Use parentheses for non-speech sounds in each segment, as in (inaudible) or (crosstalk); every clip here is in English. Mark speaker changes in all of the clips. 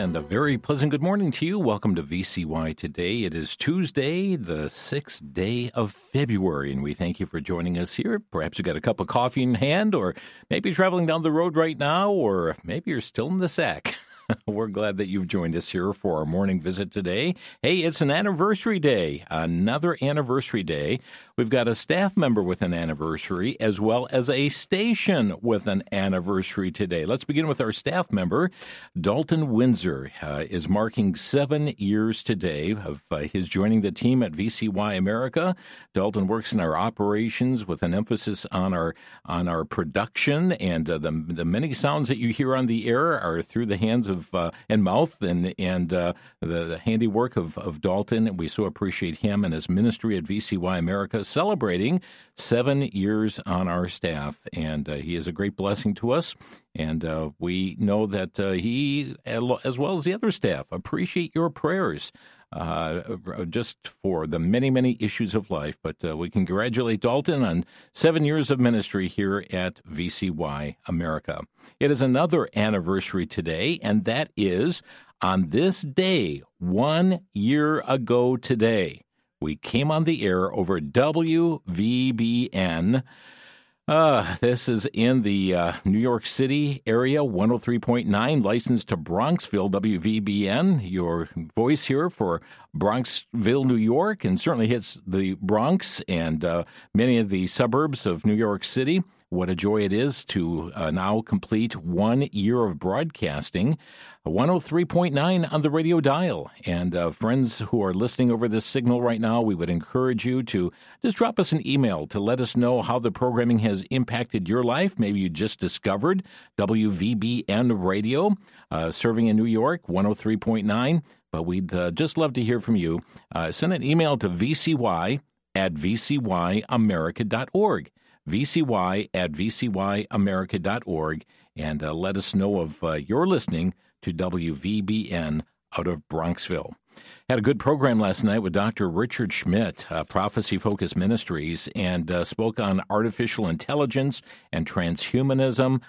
Speaker 1: And a very pleasant good morning to you. Welcome to VCY today. It is Tuesday, the sixth day of February, and we thank you for joining us here. Perhaps you got a cup of coffee in hand, or maybe traveling down the road right now, or maybe you're still in the sack. (laughs) (laughs) We're glad that you've joined us here for our morning visit today. Hey, it's an anniversary day, another anniversary day. We've got a staff member with an anniversary as well as a station with an anniversary today. Let's begin with our staff member. Dalton Windsor uh, is marking seven years today of uh, his joining the team at VCY America. Dalton works in our operations with an emphasis on our on our production, and uh, the the many sounds that you hear on the air are through the hands of of uh, and mouth and and uh, the, the, handiwork of, of Dalton. And we so appreciate him and his ministry at VCY America, celebrating seven years on our staff, and uh, he is a great blessing to us. And uh, we know that uh, he, as well as the other staff, appreciate your prayers uh, just for the many, many issues of life. But uh, we congratulate Dalton on seven years of ministry here at VCY America. It is another anniversary today, and that is on this day, one year ago today, we came on the air over WVBN. Uh, this is in the uh, New York City area, 103.9, licensed to Bronxville, WVBN. Your voice here for Bronxville, New York, and certainly hits the Bronx and uh, many of the suburbs of New York City. What a joy it is to uh, now complete one year of broadcasting. 103.9 on the radio dial. And uh, friends who are listening over this signal right now, we would encourage you to just drop us an email to let us know how the programming has impacted your life. Maybe you just discovered WVBN radio uh, serving in New York, 103.9. But we'd uh, just love to hear from you. Uh, send an email to vcy at vcyamerica.org vcy at vcyamerica.org, and uh, let us know of uh, your listening to WVBN out of Bronxville. Had a good program last night with Dr. Richard Schmidt, uh, Prophecy Focus Ministries, and uh, spoke on artificial intelligence and transhumanism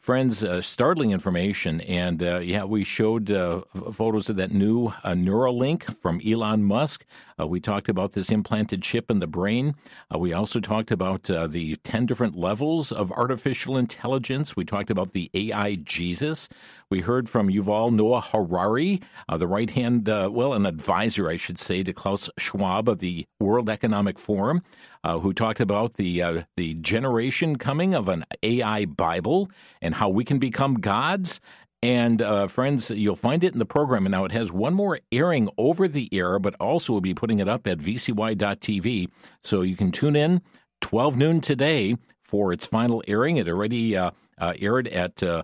Speaker 1: friends, uh, startling information. And uh, yeah, we showed uh, photos of that new uh, Neuralink from Elon Musk. Uh, we talked about this implanted chip in the brain. Uh, we also talked about the 10 different levels of artificial intelligence. We talked about the AI Jesus. We heard from Yuval Noah Harari, the right hand, well, an advisor, I should say, to Klaus Schwab of the World Economic Forum, who talked about the, the generation coming of an AI Bible and and how we can become gods. And uh, friends, you'll find it in the program. And now it has one more airing over the air, but also we'll be putting it up at vcy.tv. So you can tune in 12 noon today for its final airing. It already uh, uh, aired at. Uh,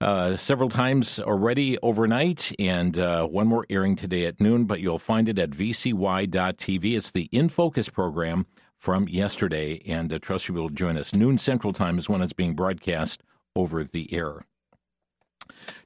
Speaker 1: uh, several times already overnight, and uh, one more airing today at noon, but you'll find it at vcy.tv. It's the In Focus program from yesterday, and uh, trust you will join us. Noon Central Time is when it's being broadcast over the air.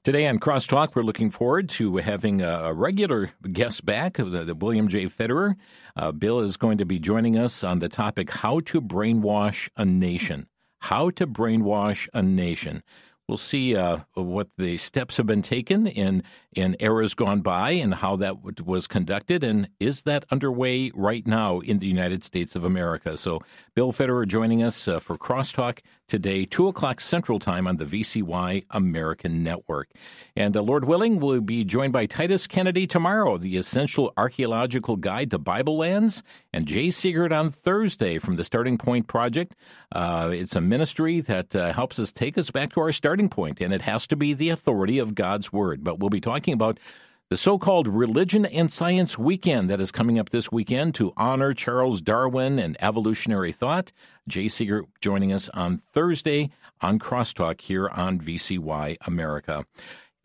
Speaker 1: Today on Crosstalk, we're looking forward to having a regular guest back, the, the William J. Federer. Uh, Bill is going to be joining us on the topic How to Brainwash a Nation. How to Brainwash a Nation. We'll see uh, what the steps have been taken in in eras gone by and how that was conducted, and is that underway right now in the United States of America? So, Bill Federer joining us uh, for Crosstalk today, 2 o'clock Central Time on the VCY American Network. And uh, Lord willing, we'll be joined by Titus Kennedy tomorrow, the Essential Archaeological Guide to Bible Lands, and Jay Seegert on Thursday from the Starting Point Project. Uh, it's a ministry that uh, helps us take us back to our starting point, and it has to be the authority of God's Word. But we'll be talking about the so called Religion and Science Weekend that is coming up this weekend to honor Charles Darwin and evolutionary thought. Jay Seegert joining us on Thursday on Crosstalk here on VCY America.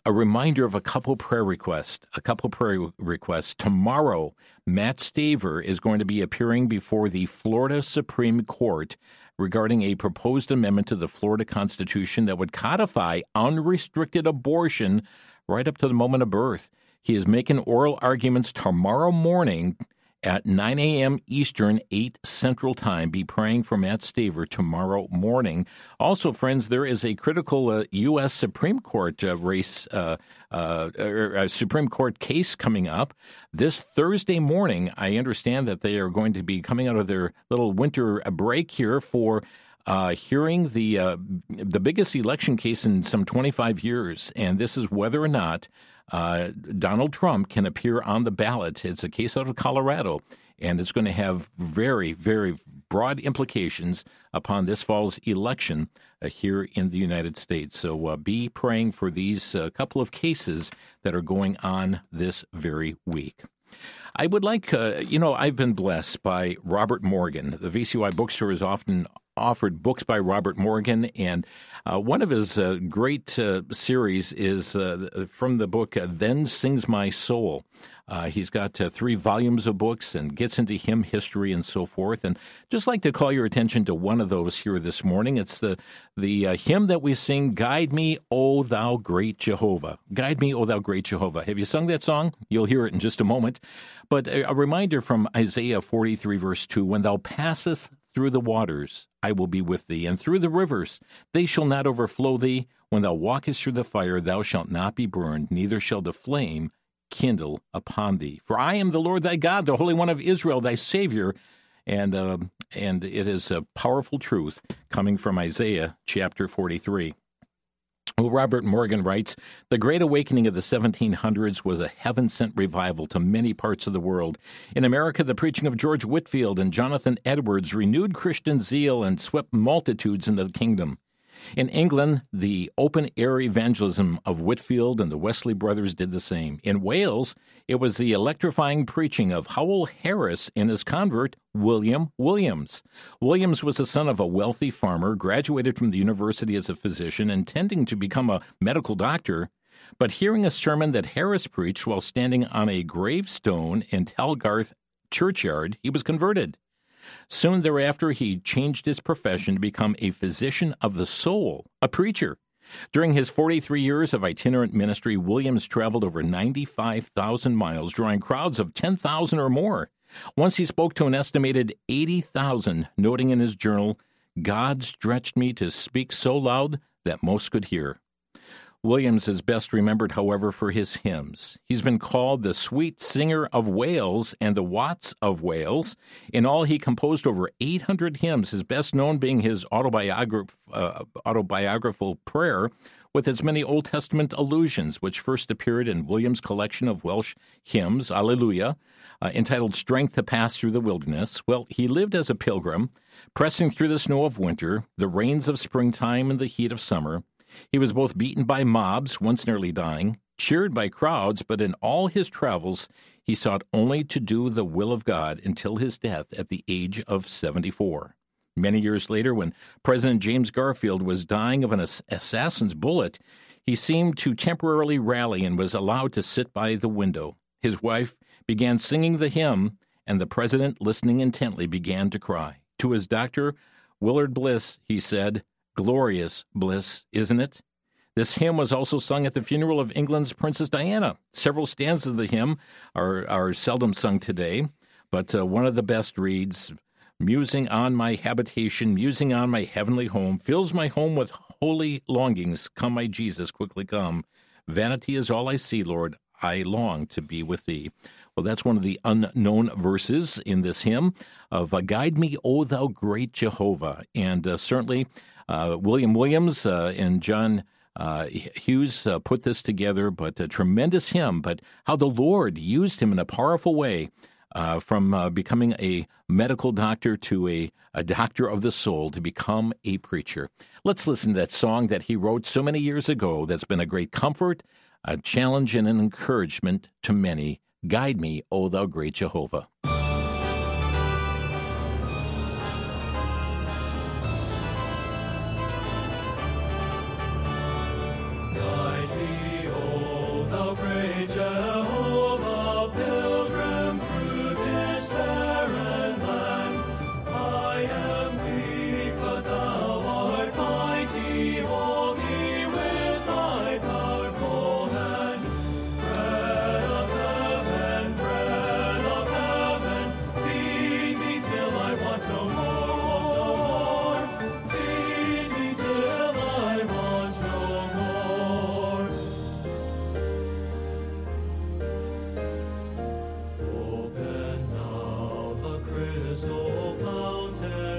Speaker 1: A reminder of a couple prayer requests. A couple prayer requests. Tomorrow, Matt Staver is going to be appearing before the Florida Supreme Court regarding a proposed amendment to the Florida Constitution that would codify unrestricted abortion right up to the moment of birth. He is making oral arguments tomorrow morning at 9 a.m. Eastern, 8 Central Time. Be praying for Matt Staver tomorrow morning. Also, friends, there is a critical uh, U.S. Supreme Court uh, race, uh, uh, er, Supreme Court case coming up this Thursday morning. I understand that they are going to be coming out of their little winter break here for uh, hearing the uh, the biggest election case in some 25 years, and this is whether or not uh, Donald Trump can appear on the ballot. It's a case out of Colorado, and it's going to have very, very broad implications upon this fall's election uh, here in the United States. So uh, be praying for these uh, couple of cases that are going on this very week. I would like, uh, you know, I've been blessed by Robert Morgan. The VCY bookstore is often offered books by Robert Morgan, and uh, one of his uh, great uh, series is uh, from the book uh, Then Sings My Soul. Uh, he's got three volumes of books and gets into hymn history and so forth. And just like to call your attention to one of those here this morning. It's the the hymn that we sing, "Guide Me, O Thou Great Jehovah." Guide me, O Thou Great Jehovah. Have you sung that song? You'll hear it in just a moment. But a, a reminder from Isaiah 43, verse 2 When thou passest through the waters, I will be with thee, and through the rivers, they shall not overflow thee. When thou walkest through the fire, thou shalt not be burned, neither shall the flame kindle upon thee. For I am the Lord thy God, the Holy One of Israel, thy Savior. And uh, and it is a powerful truth coming from Isaiah chapter 43. Well, Robert Morgan writes The Great Awakening of the 1700s was a heaven sent revival to many parts of the world. In America, the preaching of George Whitefield and Jonathan Edwards renewed Christian zeal and swept multitudes into the kingdom. In England, the open air evangelism of Whitefield and the Wesley brothers did the same. In Wales, it was the electrifying preaching of Howell Harris and his convert, William Williams. Williams was the son of a wealthy farmer, graduated from the university as a physician, intending to become a medical doctor. But hearing a sermon that Harris preached while standing on a gravestone in Talgarth churchyard, he was converted. Soon thereafter, he changed his profession to become a physician of the soul, a preacher. During his 43 years of itinerant ministry, Williams traveled over 95,000 miles, drawing crowds of 10,000 or more. Once he spoke to an estimated 80,000, noting in his journal, God stretched me to speak so loud that most could hear. Williams is best remembered, however, for his hymns. He's been called the sweet singer of Wales and the Watts of Wales. In all, he composed over 800 hymns, his best known being his autobiograph- uh, autobiographical prayer, with its many Old Testament allusions, which first appeared in Williams' collection of Welsh hymns, Alleluia, uh, entitled Strength to Pass Through the Wilderness. Well, he lived as a pilgrim, pressing through the snow of winter, the rains of springtime, and the heat of summer. He was both beaten by mobs, once nearly dying, cheered by crowds, but in all his travels he sought only to do the will of God until his death at the age of 74. Many years later, when President James Garfield was dying of an assassin's bullet, he seemed to temporarily rally and was allowed to sit by the window. His wife began singing the hymn, and the president, listening intently, began to cry. To his doctor, Willard Bliss, he said, Glorious bliss, isn't it? This hymn was also sung at the funeral of England's Princess Diana. Several stanzas of the hymn are, are seldom sung today, but uh, one of the best reads Musing on my habitation, musing on my heavenly home, fills my home with holy longings. Come, my Jesus, quickly come. Vanity is all I see, Lord. I long to be with thee. Well, that's one of the unknown verses in this hymn of uh, Guide Me, O Thou Great Jehovah. And uh, certainly uh, William Williams uh, and John uh, Hughes put this together, but a tremendous hymn, but how the Lord used him in a powerful way. Uh, from uh, becoming a medical doctor to a, a doctor of the soul to become a preacher. Let's listen to that song that he wrote so many years ago that's been a great comfort, a challenge, and an encouragement to many. Guide me, O thou great Jehovah.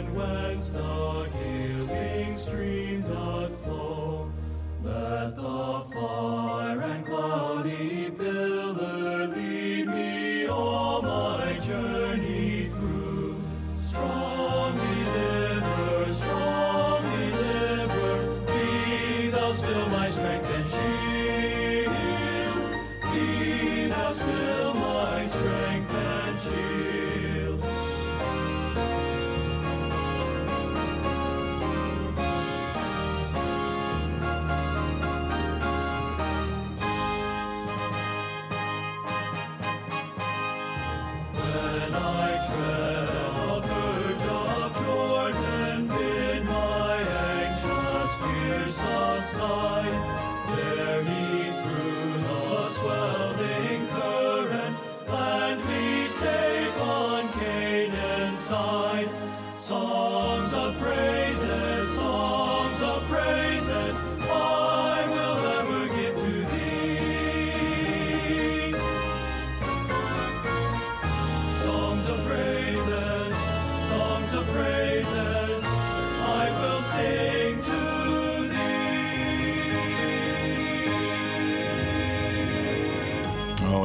Speaker 1: and whence the healing stream doth flow, let the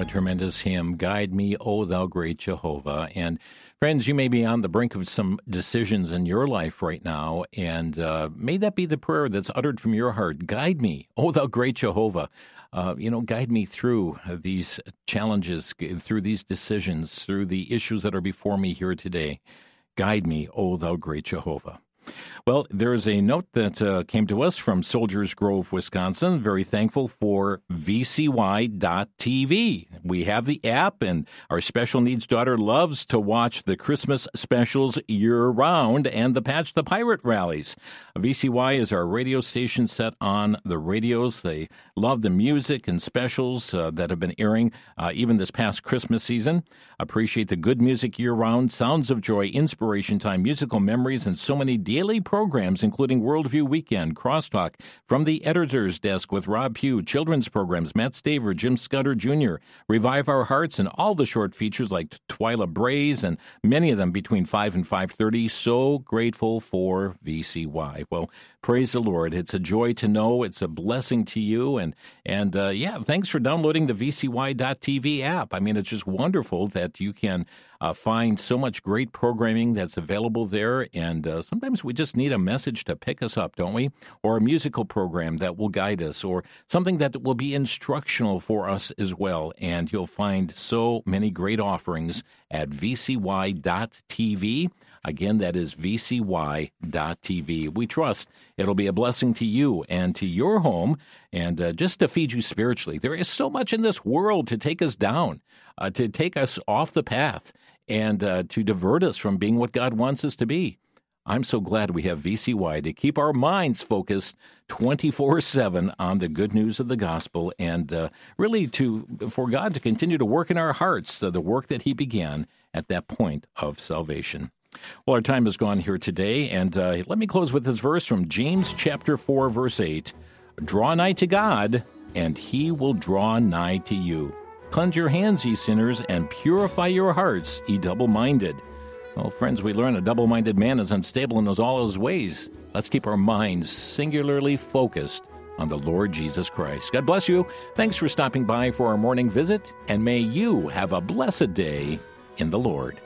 Speaker 1: tremendous hymn, Guide Me, O Thou Great Jehovah. And friends, you may be on the brink of some decisions in your life right now, and uh, may that be the prayer that's uttered from your heart Guide me, O Thou Great Jehovah. Uh, you know, guide me through these challenges, through these decisions, through the issues that are before me here today. Guide me, O Thou Great Jehovah. Well, there is a note that uh, came to us from Soldiers Grove, Wisconsin. Very thankful for VCY.TV. We have the app, and our special needs daughter loves to watch the Christmas specials year round and the Patch the Pirate rallies. VCY is our radio station set on the radios. They love the music and specials uh, that have been airing uh, even this past Christmas season. Appreciate the good music year round, sounds of joy, inspiration time, musical memories, and so many daily programs, including Worldview Weekend, Crosstalk, from the editor's desk with Rob Pue, children's programs, Matt Staver, Jim Scudder Jr., Revive Our Hearts, and all the short features like Twila Brase, and many of them between 5 and 5.30. So grateful for VCY. Well, praise the Lord. It's a joy to know. It's a blessing to you. And, and uh, yeah, thanks for downloading the VCY.TV app. I mean, it's just wonderful that you can uh, find so much great programming that's available there. And uh, sometimes we just need a message to pick us up, don't we? Or a musical program that will guide us, or something that will be instructional for us as well. And you'll find so many great offerings at vcy.tv. Again, that is vcy.tv. We trust it'll be a blessing to you and to your home and uh, just to feed you spiritually. There is so much in this world to take us down, uh, to take us off the path and uh, to divert us from being what God wants us to be. I'm so glad we have VCY to keep our minds focused 24 7 on the good news of the gospel and uh, really to for God to continue to work in our hearts the work that He began at that point of salvation. Well, our time has gone here today, and uh, let me close with this verse from James chapter 4, verse 8 Draw nigh to God, and He will draw nigh to you. Cleanse your hands, ye sinners, and purify your hearts, ye double minded. Well, oh, friends, we learn a double minded man is unstable in all his ways. Let's keep our minds singularly focused on the Lord Jesus Christ. God bless you. Thanks for stopping by for our morning visit, and may you have a blessed day in the Lord.